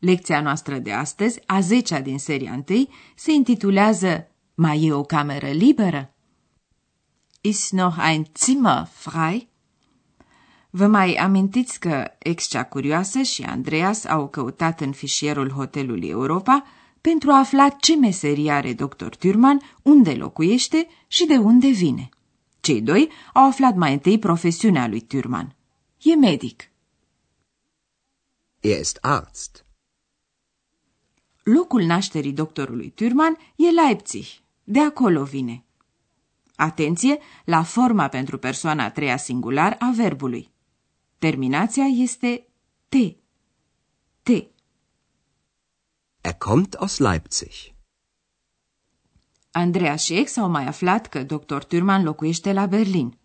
Lecția noastră de astăzi, a zecea din seria întâi, se intitulează Mai e o cameră liberă? Ist noch ein Zimmer frei? Vă mai amintiți că ex-cea curioasă și Andreas au căutat în fișierul hotelului Europa pentru a afla ce meserie are dr. Turman, unde locuiește și de unde vine. Cei doi au aflat mai întâi profesiunea lui Turman. E medic. Er ist Arzt. Locul nașterii doctorului Turman e Leipzig. De acolo vine. Atenție la forma pentru persoana a treia singular a verbului. Terminația este T. T. Er kommt aus Leipzig. Andreea și ex au mai aflat că dr. Turman locuiește la Berlin.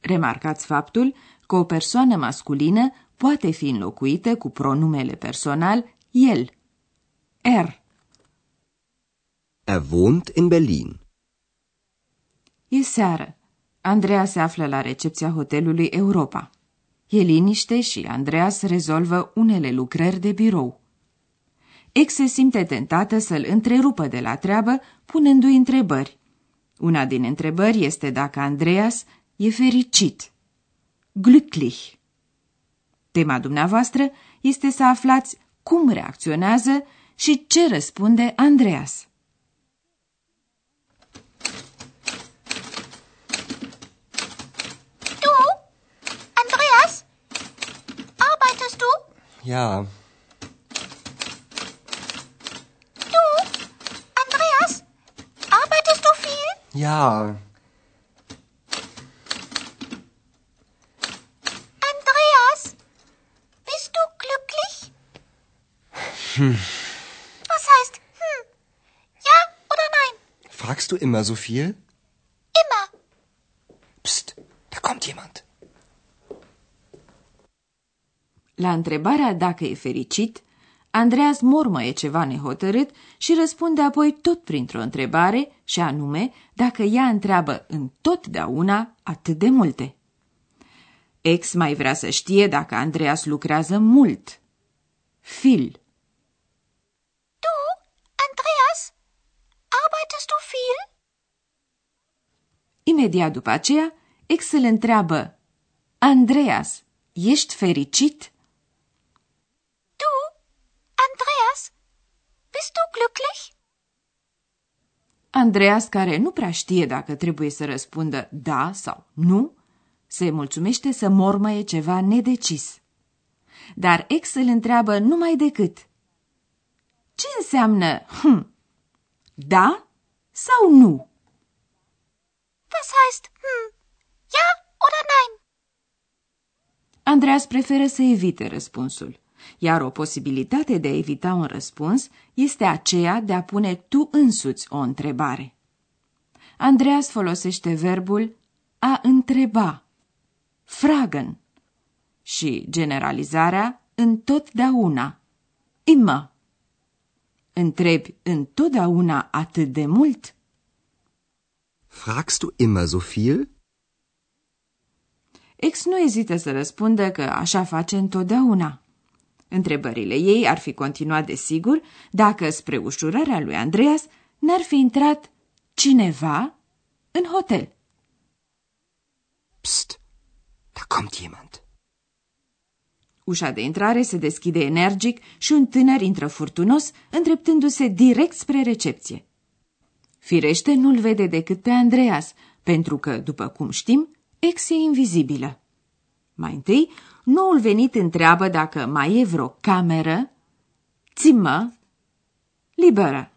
Remarcați faptul că o persoană masculină poate fi înlocuită cu pronumele personal el, er. Er wohnt in Berlin. E seară. Andreea se află la recepția hotelului Europa. E liniște și Andreas rezolvă unele lucrări de birou. Ex se simte tentată să-l întrerupă de la treabă, punându-i întrebări. Una din întrebări este dacă Andreas e fericit. Glücklich. Tema dumneavoastră este să aflați cum reacționează și ce răspunde Andreas. Du, Andreas? Arbeitest du? Ja, Du, Andreas? Arbeitest du viel? ja. Andreas, bist du glücklich? Was Fragst du immer so viel? Immer. Psst, da kommt jemand. La întrebarea dacă e fericit, Andreas mormăie ceva nehotărât și răspunde apoi tot printr-o întrebare, și anume dacă ea întreabă întotdeauna atât de multe. Ex mai vrea să știe dacă Andreas lucrează mult. Fil. Du, Andreas? Arbeitest du viel? Imediat după aceea, ex îl întreabă Andreas, ești fericit? Du, Andreas? Bist du glücklich? Andreas, care nu prea știe dacă trebuie să răspundă da sau nu, se mulțumește să mormăie ceva nedecis. Dar ex îl întreabă numai decât. Ce înseamnă hm? Da sau nu? Was heißt hm? Ja oder nein? Andreas preferă să evite răspunsul, iar o posibilitate de a evita un răspuns este aceea de a pune tu însuți o întrebare. Andreas folosește verbul a întreba, fragen, și generalizarea întotdeauna, immer. Întrebi întotdeauna atât de mult? Fragst du immer so viel? Ex nu ezită să răspundă că așa face întotdeauna. Întrebările ei ar fi continuat desigur dacă, spre ușurarea lui Andreas, n-ar fi intrat cineva în hotel. Psst, da kommt jemand. Ușa de intrare se deschide energic și un tânăr intră furtunos, îndreptându-se direct spre recepție. Firește, nu-l vede decât pe Andreas, pentru că, după cum știm, ex e invizibilă. Mai întâi, noul venit întreabă dacă mai e vreo cameră, țimă, liberă.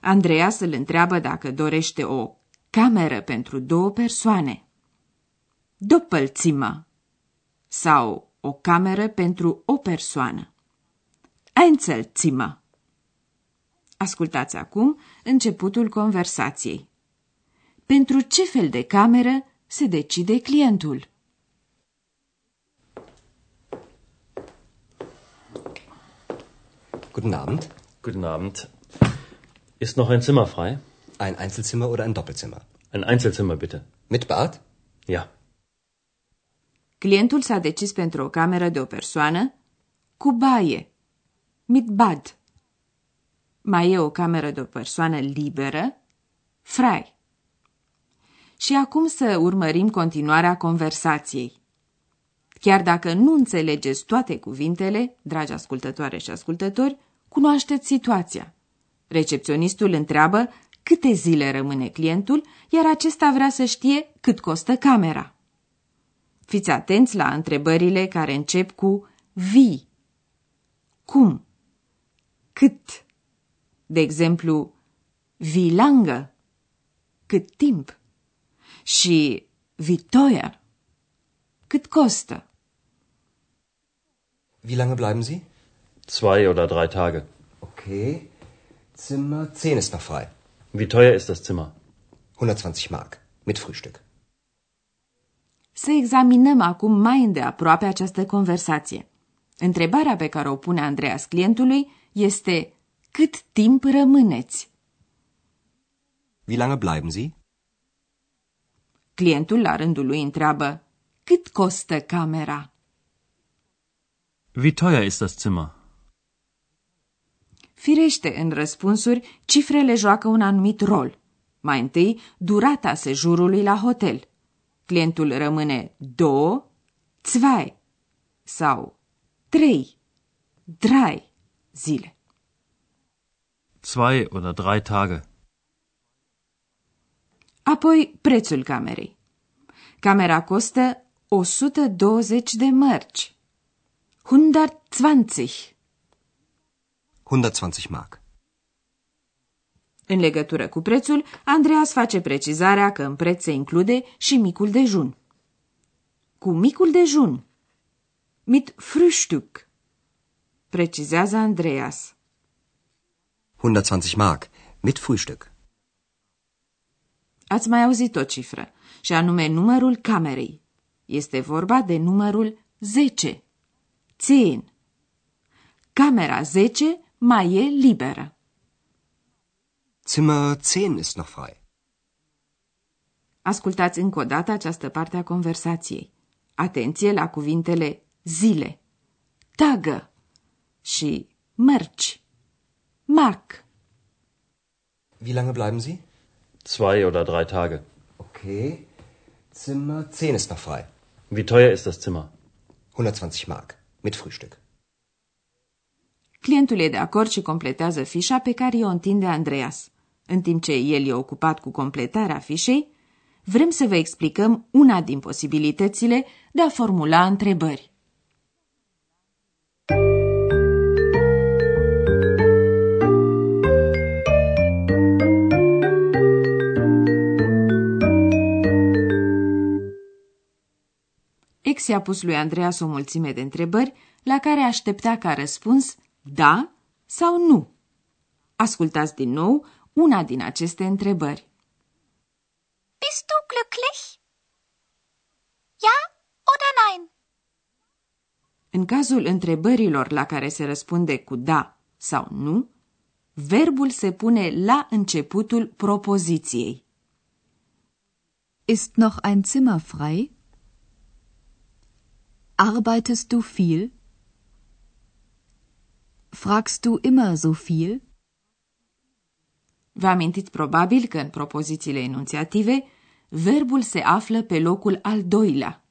Andreas îl întreabă dacă dorește o cameră pentru două persoane. Doppelzimmer sau o cameră pentru o persoană. Einzelzimmer. Ascultați acum începutul conversației. Pentru ce fel de cameră se decide clientul? Guten Abend. Guten Abend. Ist noch ein Zimmer frei? Ein Einzelzimmer oder ein Doppelzimmer? Ein Einzelzimmer bitte. Mit Bad? Ja. Clientul s-a decis pentru o cameră de o persoană cu baie, mit bad. Mai e o cameră de o persoană liberă, frei. Și acum să urmărim continuarea conversației. Chiar dacă nu înțelegeți toate cuvintele, dragi ascultătoare și ascultători, cunoașteți situația. Recepționistul întreabă câte zile rămâne clientul, iar acesta vrea să știe cât costă camera. Fiți atenți la întrebările care încep cu vi. Cum? Cât? De exemplu, wie lange? Cât timp? Și wie teuer? Cât costă? Wie lange bleiben Sie? Zwei oder drei Tage. Okay. Zimmer 10 ist noch frei. Wie teuer ist das Zimmer? 120 Mark. Mit Frühstück. Să examinăm acum mai îndeaproape această conversație. Întrebarea pe care o pune Andreas clientului este cât timp rămâneți? Wie lange bleiben Sie? Clientul la rândul lui întreabă cât costă camera? Wie teuer ist das Zimmer? Firește, în răspunsuri, cifrele joacă un anumit rol. Mai întâi, durata sejurului la hotel. Clientul rămâne două, zwei sau trei, drei zile. Zwei oder drei Tage. Apoi, prețul camerei. Camera costă 120 de mărci. 120. 120 Mark. În legătură cu prețul, Andreas face precizarea că în preț se include și micul dejun. Cu micul dejun. Mit Frühstück. Precizează Andreas. 120 Mark. Mit Frühstück. Ați mai auzit o cifră, și anume numărul camerei. Este vorba de numărul 10. 10. Camera 10 mai e liberă. Zimmer 10 ist noch frei. Ascultați încă o dată această parte a conversației. Atenție la cuvintele zile, tagă și mărci, marc. Wie lange bleiben Sie? Zwei oder drei Tage. Okay. Zimmer 10 ist noch frei. Wie teuer ist das Zimmer? 120 Mark. Mit Frühstück. Clientul e de acord și completează fișa pe care o întinde Andreas. În timp ce el e ocupat cu completarea fișei, vrem să vă explicăm una din posibilitățile de a formula întrebări. Ex i-a pus lui Andreas o mulțime de întrebări la care aștepta ca răspuns da sau nu. Ascultați din nou una din aceste întrebări. Bist du glücklich? Ja oder nein? În cazul întrebărilor la care se răspunde cu da sau nu, verbul se pune la începutul propoziției. Ist noch ein Zimmer frei? Arbeitest du viel? Fragst du immer so viel? Vă amintiți probabil că în propozițiile enunțiative, verbul se află pe locul al doilea.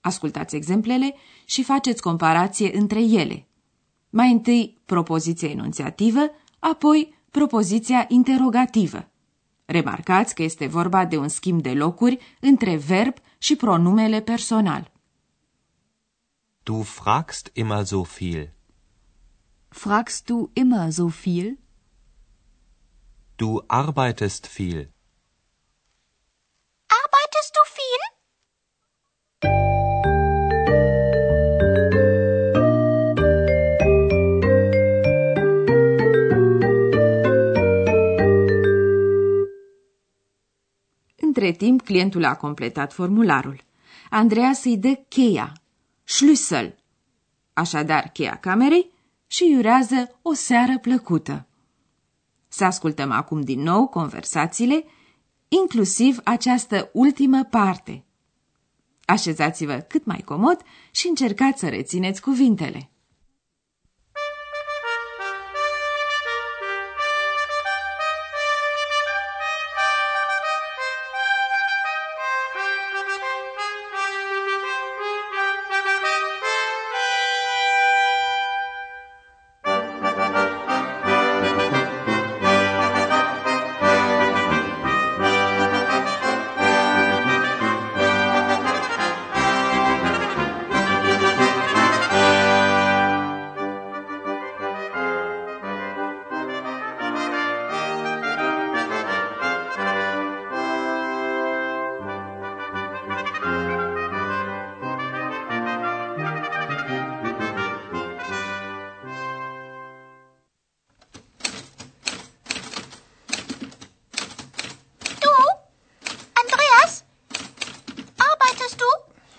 Ascultați exemplele și faceți comparație între ele. Mai întâi propoziția enunțiativă, apoi propoziția interogativă. Remarcați că este vorba de un schimb de locuri între verb și pronumele personal. Du fragst immer so viel. Fragst du immer so viel? Du arbeitest viel. Arbeitest du viel? Între timp, clientul a completat formularul. Andreas i dă cheia, Schlüssel, așadar cheia camerei și iurează o seară plăcută. Să ascultăm acum din nou conversațiile, inclusiv această ultimă parte. Așezați-vă cât mai comod și încercați să rețineți cuvintele.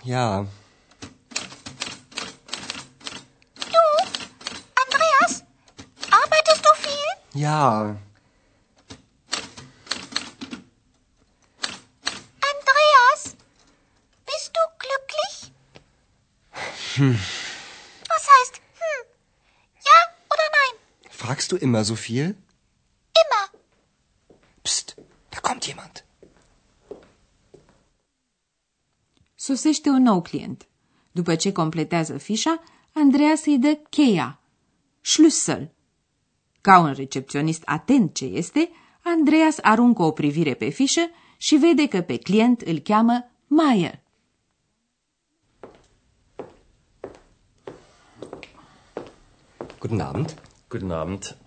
Ja, Du? Andreas? Arbeitest du viel? ja. Andreas? Bist du glücklich? Was heißt hm? Ja oder nein? Fragst du immer so viel? Immer. Psst, da kommt jemand. Sosește un nou client. După ce completează fișa, Andreas îi dă cheia, Schlüssel. Ca un recepționist atent ce este, Andreas aruncă o privire pe fișă și vede că pe client îl cheamă Mayer. Guten Abend. Guten Abend.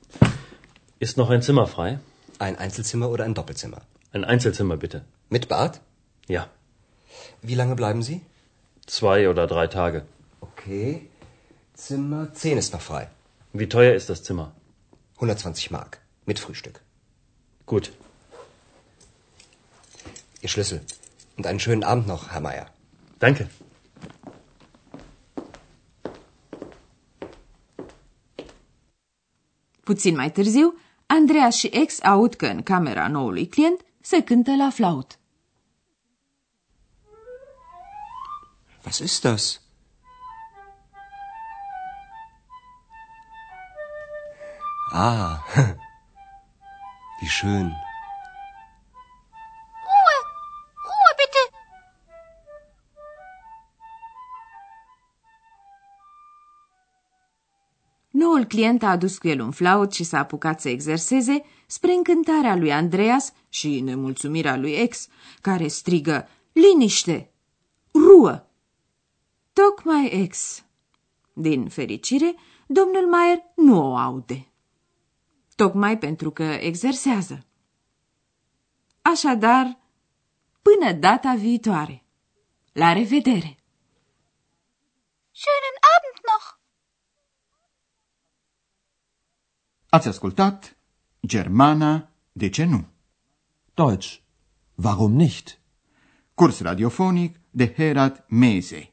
Ist noch ein Zimmer frei? Ein Einzelzimmer oder ein Doppelzimmer? Ein Einzelzimmer bitte. Mit Bad? Ja. Wie lange bleiben Sie? Zwei oder drei Tage. Okay. Zimmer 10 ist noch frei. Wie teuer ist das Zimmer? 120 Mark. Mit Frühstück. Gut. Ihr Schlüssel. Und einen schönen Abend noch, Herr Meier. Danke. Puțin mai târziu, Andreas și ex aud că în camera noului client se cântă la flaut. Was ist das? Ah, wie schön. Ruhe! Ruhe bitte! Noul client a adus cu el un flaut și s-a apucat să exerseze spre încântarea lui Andreas și nemulțumirea lui ex, care strigă, liniște, ruă. Tocmai ex. Din fericire, domnul Maier nu o aude. Tocmai pentru că exersează. Așadar, până data viitoare. La revedere! Schönen Abend noch! Ați ascultat Germana, de ce nu? Deutsch. Warum nicht? Curs radiofonic de Herat Meze.